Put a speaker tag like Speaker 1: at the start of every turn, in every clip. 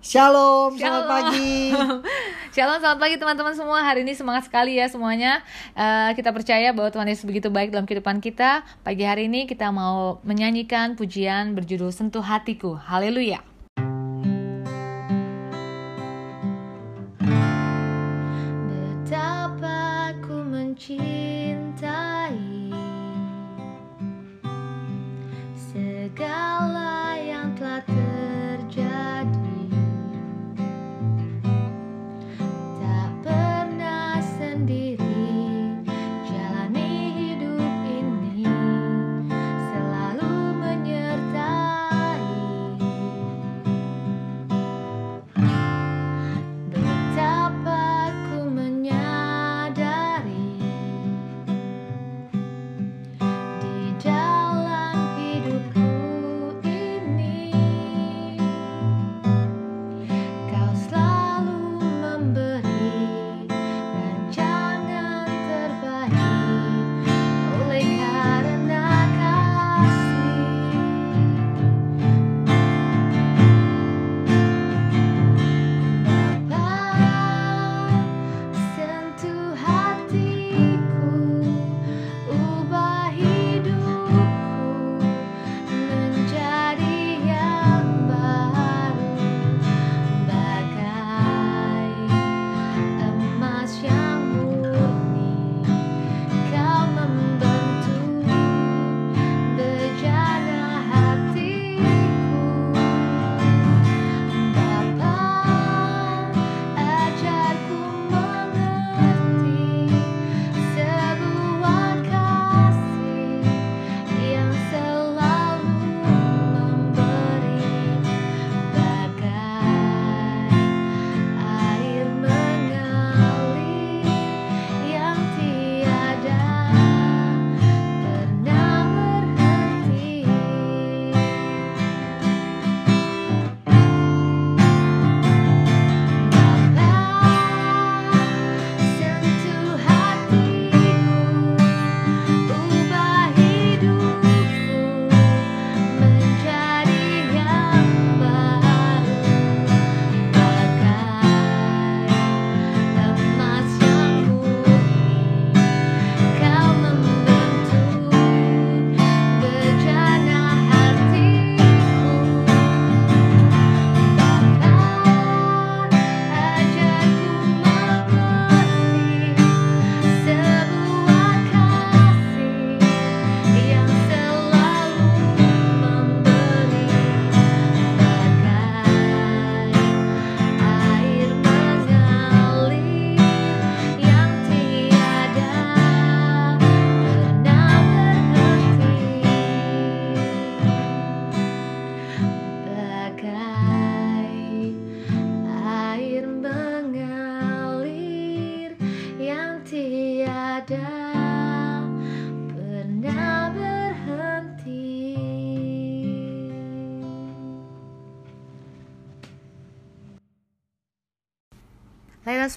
Speaker 1: Shalom, selamat pagi.
Speaker 2: Shalom, selamat pagi teman-teman semua. Hari ini semangat sekali ya semuanya. Uh, kita percaya bahwa Tuhan Yesus begitu baik dalam kehidupan kita. Pagi hari ini kita mau menyanyikan pujian berjudul Sentuh Hatiku. Haleluya.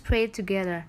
Speaker 2: prayed together.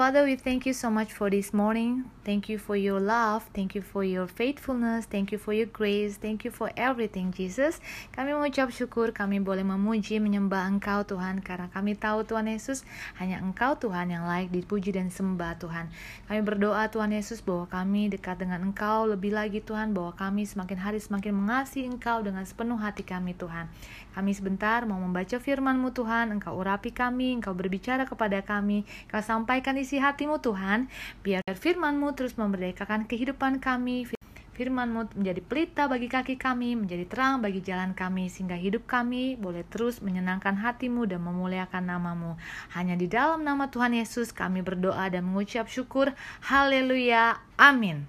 Speaker 2: Father, we thank you so much for this morning. Thank you for your love. Thank you for your faithfulness. Thank you for your grace. Thank you for everything, Jesus. Kami mengucap syukur kami boleh memuji, menyembah Engkau Tuhan karena kami tahu Tuhan Yesus hanya Engkau Tuhan yang layak dipuji dan sembah Tuhan. Kami berdoa Tuhan Yesus bahwa kami dekat dengan Engkau lebih lagi Tuhan bahwa kami semakin hari semakin mengasihi Engkau dengan sepenuh hati kami Tuhan. Kami sebentar mau membaca firman-Mu Tuhan, Engkau urapi kami, Engkau berbicara kepada kami, Engkau sampaikan isi hatimu Tuhan, biar firman-Mu terus memerdekakan kehidupan kami, firman-Mu menjadi pelita bagi kaki kami, menjadi terang bagi jalan kami, sehingga hidup kami boleh terus menyenangkan hatimu dan memuliakan namamu. Hanya di dalam nama Tuhan Yesus kami berdoa dan mengucap syukur. Haleluya. Amin.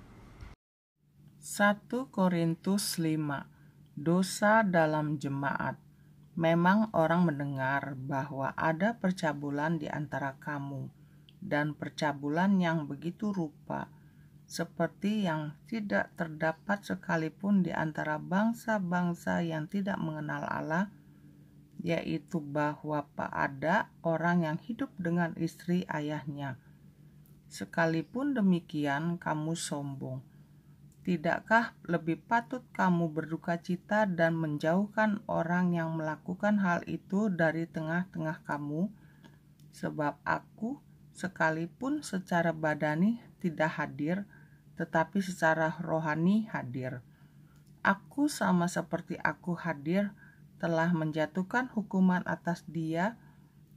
Speaker 1: 1 Korintus 5 Dosa dalam jemaat Memang orang mendengar bahwa ada percabulan di antara kamu dan percabulan yang begitu rupa seperti yang tidak terdapat sekalipun di antara bangsa-bangsa yang tidak mengenal Allah yaitu bahwa ada orang yang hidup dengan istri ayahnya. Sekalipun demikian, kamu sombong. Tidakkah lebih patut kamu berduka cita dan menjauhkan orang yang melakukan hal itu dari tengah-tengah kamu? Sebab aku, sekalipun secara badani tidak hadir, tetapi secara rohani hadir. Aku sama seperti aku hadir telah menjatuhkan hukuman atas dia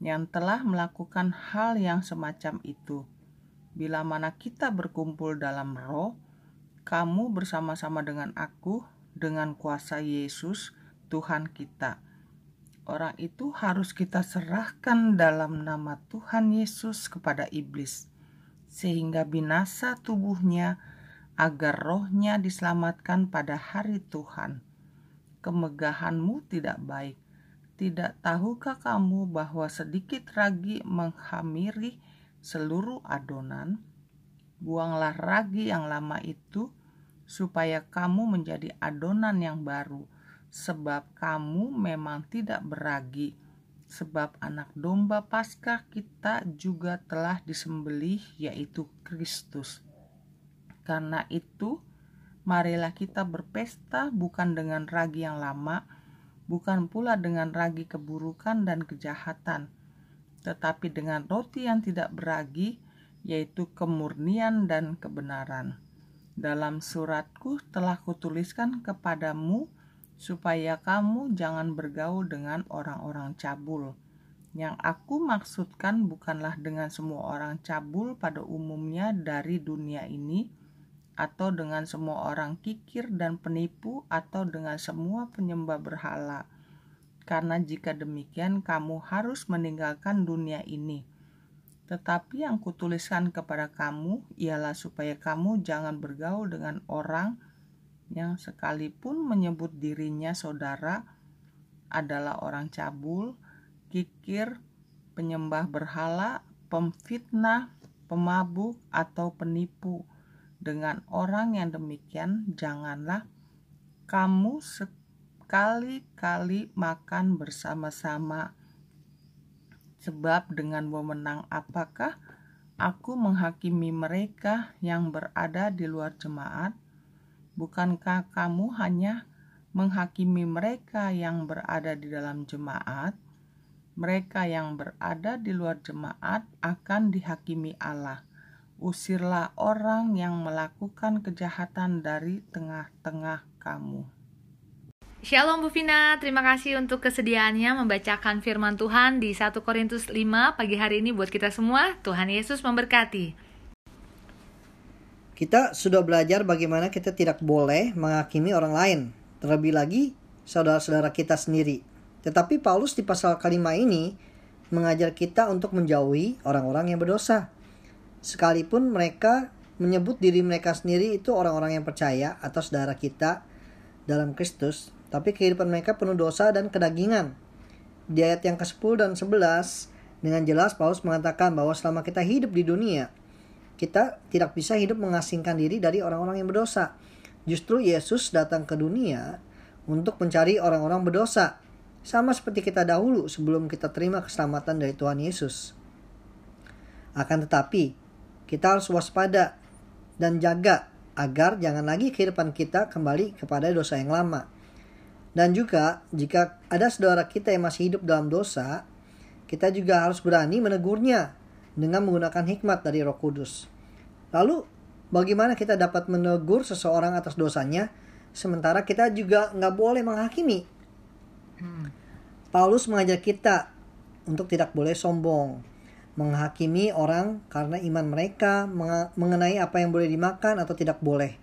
Speaker 1: yang telah melakukan hal yang semacam itu. Bila mana kita berkumpul dalam roh, kamu bersama-sama dengan aku dengan kuasa Yesus Tuhan kita. Orang itu harus kita serahkan dalam nama Tuhan Yesus kepada iblis, sehingga binasa tubuhnya agar rohnya diselamatkan pada hari Tuhan. Kemegahanmu tidak baik. Tidak tahukah kamu bahwa sedikit ragi menghamiri seluruh adonan? Buanglah ragi yang lama itu, supaya kamu menjadi adonan yang baru, sebab kamu memang tidak beragi. Sebab anak domba Paskah kita juga telah disembelih, yaitu Kristus. Karena itu, marilah kita berpesta bukan dengan ragi yang lama, bukan pula dengan ragi keburukan dan kejahatan, tetapi dengan roti yang tidak beragi, yaitu kemurnian dan kebenaran. Dalam suratku telah kutuliskan kepadamu supaya kamu jangan bergaul dengan orang-orang cabul. Yang aku maksudkan bukanlah dengan semua orang cabul pada umumnya dari dunia ini, atau dengan semua orang kikir dan penipu, atau dengan semua penyembah berhala. Karena jika demikian, kamu harus meninggalkan dunia ini tetapi yang kutuliskan kepada kamu ialah supaya kamu jangan bergaul dengan orang yang sekalipun menyebut dirinya saudara adalah orang cabul, kikir, penyembah berhala, pemfitnah, pemabuk, atau penipu. Dengan orang yang demikian, janganlah kamu sekali-kali makan bersama-sama Sebab dengan wewenang apakah aku menghakimi mereka yang berada di luar jemaat? Bukankah kamu hanya menghakimi mereka yang berada di dalam jemaat? Mereka yang berada di luar jemaat akan dihakimi Allah. Usirlah orang yang melakukan kejahatan dari tengah-tengah kamu.
Speaker 2: Shalom Bu Vina, terima kasih untuk kesediaannya membacakan firman Tuhan di 1 Korintus 5 pagi hari ini buat kita semua. Tuhan Yesus memberkati.
Speaker 3: Kita sudah belajar bagaimana kita tidak boleh menghakimi orang lain, terlebih lagi saudara-saudara kita sendiri. Tetapi Paulus di pasal kelima ini mengajar kita untuk menjauhi orang-orang yang berdosa. Sekalipun mereka menyebut diri mereka sendiri itu orang-orang yang percaya atau saudara kita dalam Kristus, tapi kehidupan mereka penuh dosa dan kedagingan. Di ayat yang ke-10 dan 11, dengan jelas Paulus mengatakan bahwa selama kita hidup di dunia, kita tidak bisa hidup mengasingkan diri dari orang-orang yang berdosa. Justru Yesus datang ke dunia untuk mencari orang-orang berdosa. Sama seperti kita dahulu sebelum kita terima keselamatan dari Tuhan Yesus. Akan tetapi, kita harus waspada dan jaga agar jangan lagi kehidupan kita kembali kepada dosa yang lama. Dan juga jika ada saudara kita yang masih hidup dalam dosa, kita juga harus berani menegurnya dengan menggunakan hikmat dari Roh Kudus. Lalu, bagaimana kita dapat menegur seseorang atas dosanya, sementara kita juga nggak boleh menghakimi? Hmm. Paulus mengajar kita untuk tidak boleh sombong, menghakimi orang karena iman mereka mengenai apa yang boleh dimakan atau tidak boleh,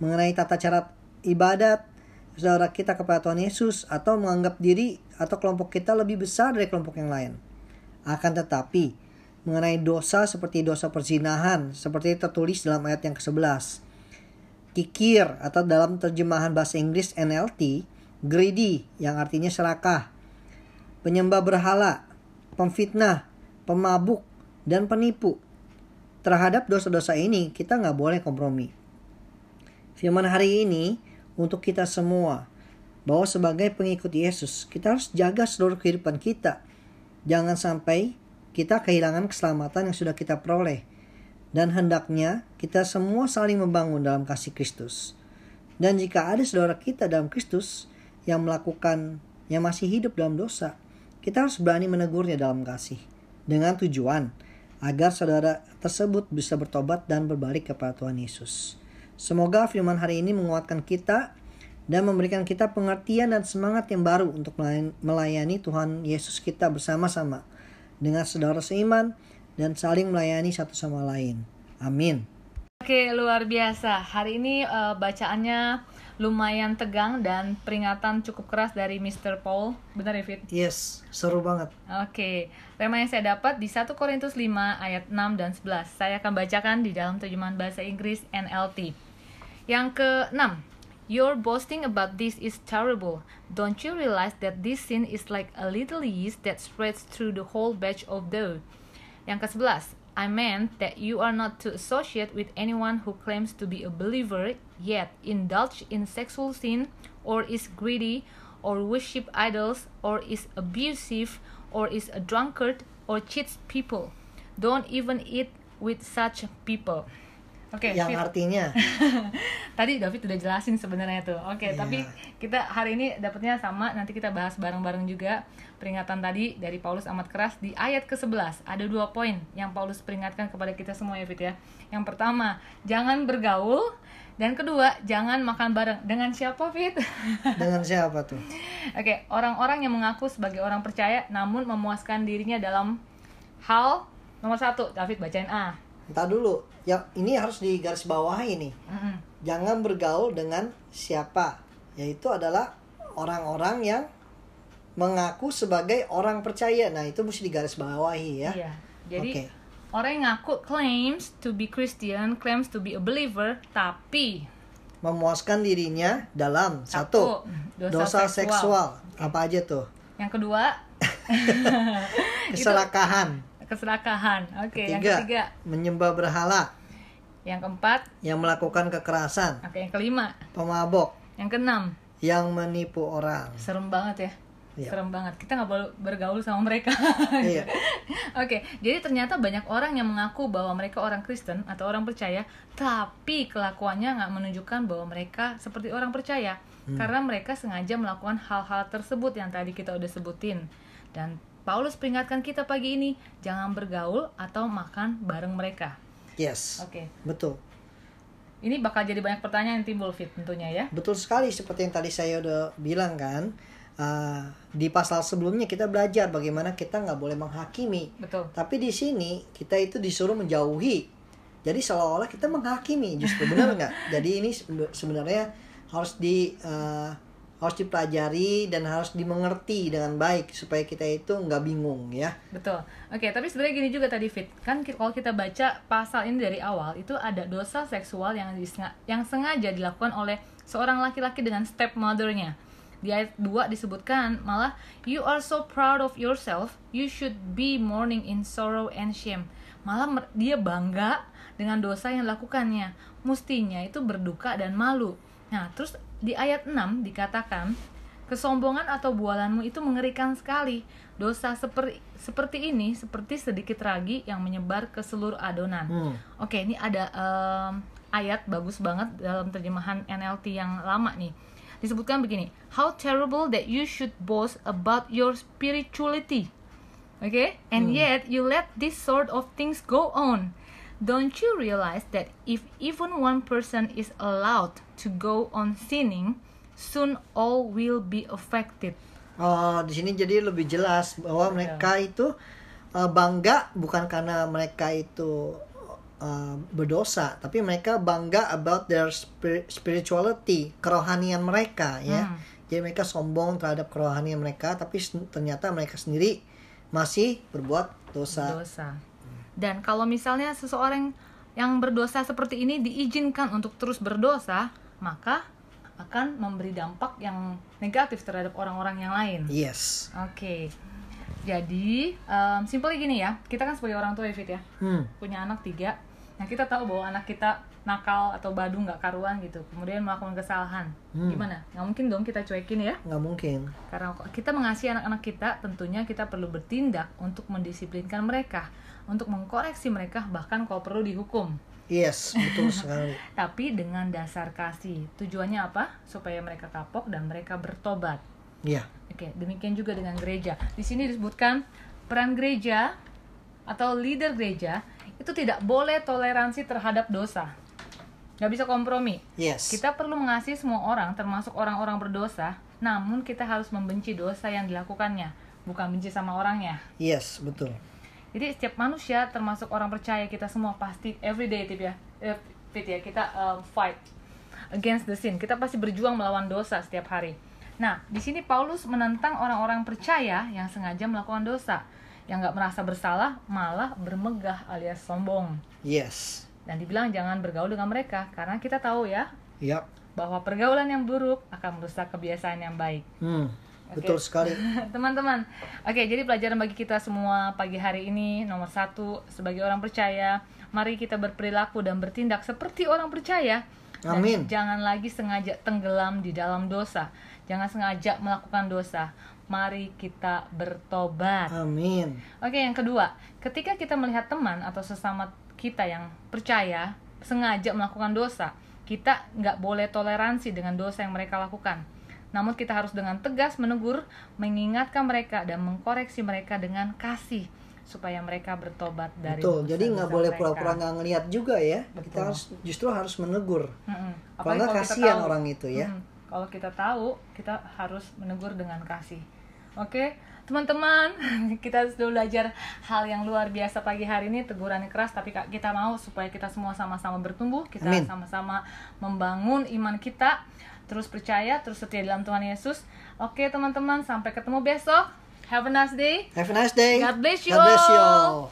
Speaker 3: mengenai tata cara ibadat, saudara kita kepada Tuhan Yesus atau menganggap diri atau kelompok kita lebih besar dari kelompok yang lain. Akan tetapi, mengenai dosa seperti dosa perzinahan, seperti tertulis dalam ayat yang ke-11. Kikir atau dalam terjemahan bahasa Inggris NLT, greedy yang artinya serakah. Penyembah berhala, pemfitnah, pemabuk, dan penipu. Terhadap dosa-dosa ini kita nggak boleh kompromi. Firman hari ini untuk kita semua bahwa sebagai pengikut Yesus kita harus jaga seluruh kehidupan kita. Jangan sampai kita kehilangan keselamatan yang sudah kita peroleh. Dan hendaknya kita semua saling membangun dalam kasih Kristus. Dan jika ada saudara kita dalam Kristus yang melakukan yang masih hidup dalam dosa, kita harus berani menegurnya dalam kasih dengan tujuan agar saudara tersebut bisa bertobat dan berbalik kepada Tuhan Yesus. Semoga firman hari ini menguatkan kita dan memberikan kita pengertian dan semangat yang baru untuk melayani Tuhan Yesus kita bersama-sama dengan saudara seiman dan saling melayani satu sama lain. Amin.
Speaker 2: Oke, luar biasa. Hari ini uh, bacaannya lumayan tegang dan peringatan cukup keras dari Mr. Paul. Benar ya, Fit?
Speaker 3: Yes, seru banget.
Speaker 2: Oke, tema yang saya dapat di 1 Korintus 5 ayat 6 dan 11. Saya akan bacakan di dalam terjemahan bahasa Inggris NLT. Yang ke-6. Your boasting about this is terrible. Don't you realize that this sin is like a little yeast that spreads through the whole batch of dough? Yang ke-11. I meant that you are not to associate with anyone who claims to be a believer yet indulge in sexual sin or is greedy or worship idols or is abusive or is a drunkard or cheats people. Don't even eat with such people.
Speaker 3: Oke, okay, yang Fit. artinya
Speaker 2: tadi David udah jelasin sebenarnya tuh. Oke, okay, iya. yeah. tapi kita hari ini dapatnya sama. Nanti kita bahas bareng-bareng juga peringatan tadi dari Paulus amat keras di ayat ke-11. Ada dua poin yang Paulus peringatkan kepada kita semua ya Fit ya. Yang pertama, jangan bergaul dan kedua, jangan makan bareng. Dengan siapa, Fit?
Speaker 3: Dengan siapa tuh?
Speaker 2: Oke, okay, orang-orang yang mengaku sebagai orang percaya namun memuaskan dirinya dalam hal nomor satu. David bacain A
Speaker 3: Entah dulu, ya ini harus digaris bawahi nih. Mm-hmm. Jangan bergaul dengan siapa, yaitu adalah orang-orang yang mengaku sebagai orang percaya. Nah itu mesti digaris bawahi ya.
Speaker 2: Iya. Jadi okay. orang yang ngaku claims to be Christian, claims to be a believer, tapi
Speaker 3: memuaskan dirinya dalam satu, satu dosa, dosa seksual. seksual. Apa aja tuh?
Speaker 2: Yang kedua
Speaker 3: keserakahan
Speaker 2: keserakahan. Oke, okay, yang ketiga
Speaker 3: menyembah berhala.
Speaker 2: Yang keempat
Speaker 3: yang melakukan kekerasan.
Speaker 2: Oke, okay, yang kelima
Speaker 3: pemabok.
Speaker 2: Yang keenam
Speaker 3: yang menipu orang.
Speaker 2: Serem banget ya. Iya. Serem banget. Kita nggak boleh bergaul sama mereka. iya. Oke, okay, jadi ternyata banyak orang yang mengaku bahwa mereka orang Kristen atau orang percaya, tapi kelakuannya nggak menunjukkan bahwa mereka seperti orang percaya. Hmm. Karena mereka sengaja melakukan hal-hal tersebut yang tadi kita udah sebutin. Dan Paulus peringatkan kita pagi ini jangan bergaul atau makan bareng mereka.
Speaker 3: Yes. Oke. Okay. Betul.
Speaker 2: Ini bakal jadi banyak pertanyaan yang timbul fit tentunya ya.
Speaker 3: Betul sekali seperti yang tadi saya udah bilang kan. Uh, di pasal sebelumnya kita belajar bagaimana kita nggak boleh menghakimi.
Speaker 2: Betul.
Speaker 3: Tapi di sini kita itu disuruh menjauhi. Jadi seolah-olah kita menghakimi justru benar nggak? Jadi ini sebenarnya harus di uh, harus dipelajari dan harus dimengerti dengan baik supaya kita itu nggak bingung ya.
Speaker 2: Betul. Oke, tapi sebenarnya gini juga tadi Fit. Kan kalau kita baca pasal ini dari awal itu ada dosa seksual yang yang sengaja dilakukan oleh seorang laki-laki dengan stepmothernya. Di ayat 2 disebutkan malah you are so proud of yourself, you should be mourning in sorrow and shame. Malah dia bangga dengan dosa yang dilakukannya. Mustinya itu berduka dan malu. Nah, terus di ayat 6 dikatakan, kesombongan atau bualanmu itu mengerikan sekali. Dosa seperti seperti ini seperti sedikit ragi yang menyebar ke seluruh adonan. Hmm. Oke, ini ada um, ayat bagus banget dalam terjemahan NLT yang lama nih. Disebutkan begini, how terrible that you should boast about your spirituality. Oke, okay? and hmm. yet you let this sort of things go on. Don't you realize that if even one person is allowed to go on sinning, soon all will be affected?
Speaker 3: Oh, di sini jadi lebih jelas bahwa mereka itu uh, bangga bukan karena mereka itu uh, berdosa, tapi mereka bangga about their spirituality, kerohanian mereka ya. Hmm. Jadi mereka sombong terhadap kerohanian mereka, tapi ternyata mereka sendiri masih berbuat dosa.
Speaker 2: Dosa. Dan kalau misalnya seseorang yang berdosa seperti ini diizinkan untuk terus berdosa, maka akan memberi dampak yang negatif terhadap orang-orang yang lain.
Speaker 3: Yes.
Speaker 2: Oke. Okay. Jadi, um, simpel gini ya, kita kan sebagai orang tua ya Fit ya, hmm. punya anak tiga. Nah kita tahu bahwa anak kita nakal atau badung nggak karuan gitu kemudian melakukan kesalahan
Speaker 3: Hmm.
Speaker 2: gimana nggak mungkin dong kita cuekin ya
Speaker 3: nggak mungkin
Speaker 2: karena kita mengasihi anak-anak kita tentunya kita perlu bertindak untuk mendisiplinkan mereka untuk mengkoreksi mereka bahkan kalau perlu dihukum
Speaker 3: yes betul sekali
Speaker 2: tapi dengan dasar kasih tujuannya apa supaya mereka kapok dan mereka bertobat
Speaker 3: iya
Speaker 2: Oke, demikian juga dengan gereja. Di sini disebutkan peran gereja atau leader gereja itu tidak boleh toleransi terhadap dosa. Gak bisa kompromi.
Speaker 3: yes
Speaker 2: Kita perlu mengasihi semua orang, termasuk orang-orang berdosa, namun kita harus membenci dosa yang dilakukannya, bukan benci sama orangnya.
Speaker 3: yes betul
Speaker 2: Jadi setiap manusia, termasuk orang percaya, kita semua pasti everyday tip ya, eh, Fit ya, kita uh, fight against the sin. Kita pasti berjuang melawan dosa setiap hari. Nah, di sini Paulus menentang orang-orang percaya yang sengaja melakukan dosa, yang nggak merasa bersalah, malah bermegah alias sombong.
Speaker 3: yes
Speaker 2: Dan dibilang jangan bergaul dengan mereka, karena kita tahu ya
Speaker 3: Yap.
Speaker 2: bahwa pergaulan yang buruk akan merusak kebiasaan yang baik.
Speaker 3: Hmm,
Speaker 2: Oke.
Speaker 3: betul sekali.
Speaker 2: Teman-teman, oke jadi pelajaran bagi kita semua pagi hari ini nomor satu sebagai orang percaya, mari kita berperilaku dan bertindak seperti orang percaya. Dan
Speaker 3: Amin.
Speaker 2: jangan lagi sengaja tenggelam di dalam dosa, jangan sengaja melakukan dosa. Mari kita bertobat.
Speaker 3: Amin.
Speaker 2: Oke, yang kedua, ketika kita melihat teman atau sesama kita yang percaya sengaja melakukan dosa, kita nggak boleh toleransi dengan dosa yang mereka lakukan. Namun kita harus dengan tegas menegur, mengingatkan mereka dan mengkoreksi mereka dengan kasih supaya mereka bertobat dari
Speaker 3: Betul. Jadi nggak boleh pura-pura nggak ngelihat juga ya.
Speaker 2: Betul.
Speaker 3: Kita harus justru harus menegur. Kalau
Speaker 2: kita
Speaker 3: kasihan
Speaker 2: tahu.
Speaker 3: orang itu ya.
Speaker 2: Mm, Kalau kita tahu, kita harus menegur dengan kasih. Oke, teman-teman, kita sudah belajar hal yang luar biasa pagi hari ini, teguran yang keras, tapi Kak, kita mau supaya kita semua sama-sama bertumbuh, kita sama-sama membangun iman kita, terus percaya, terus setia dalam Tuhan Yesus. Oke, teman-teman, sampai ketemu besok. Have a nice day.
Speaker 3: Have a nice day.
Speaker 2: God bless you
Speaker 3: God bless you all.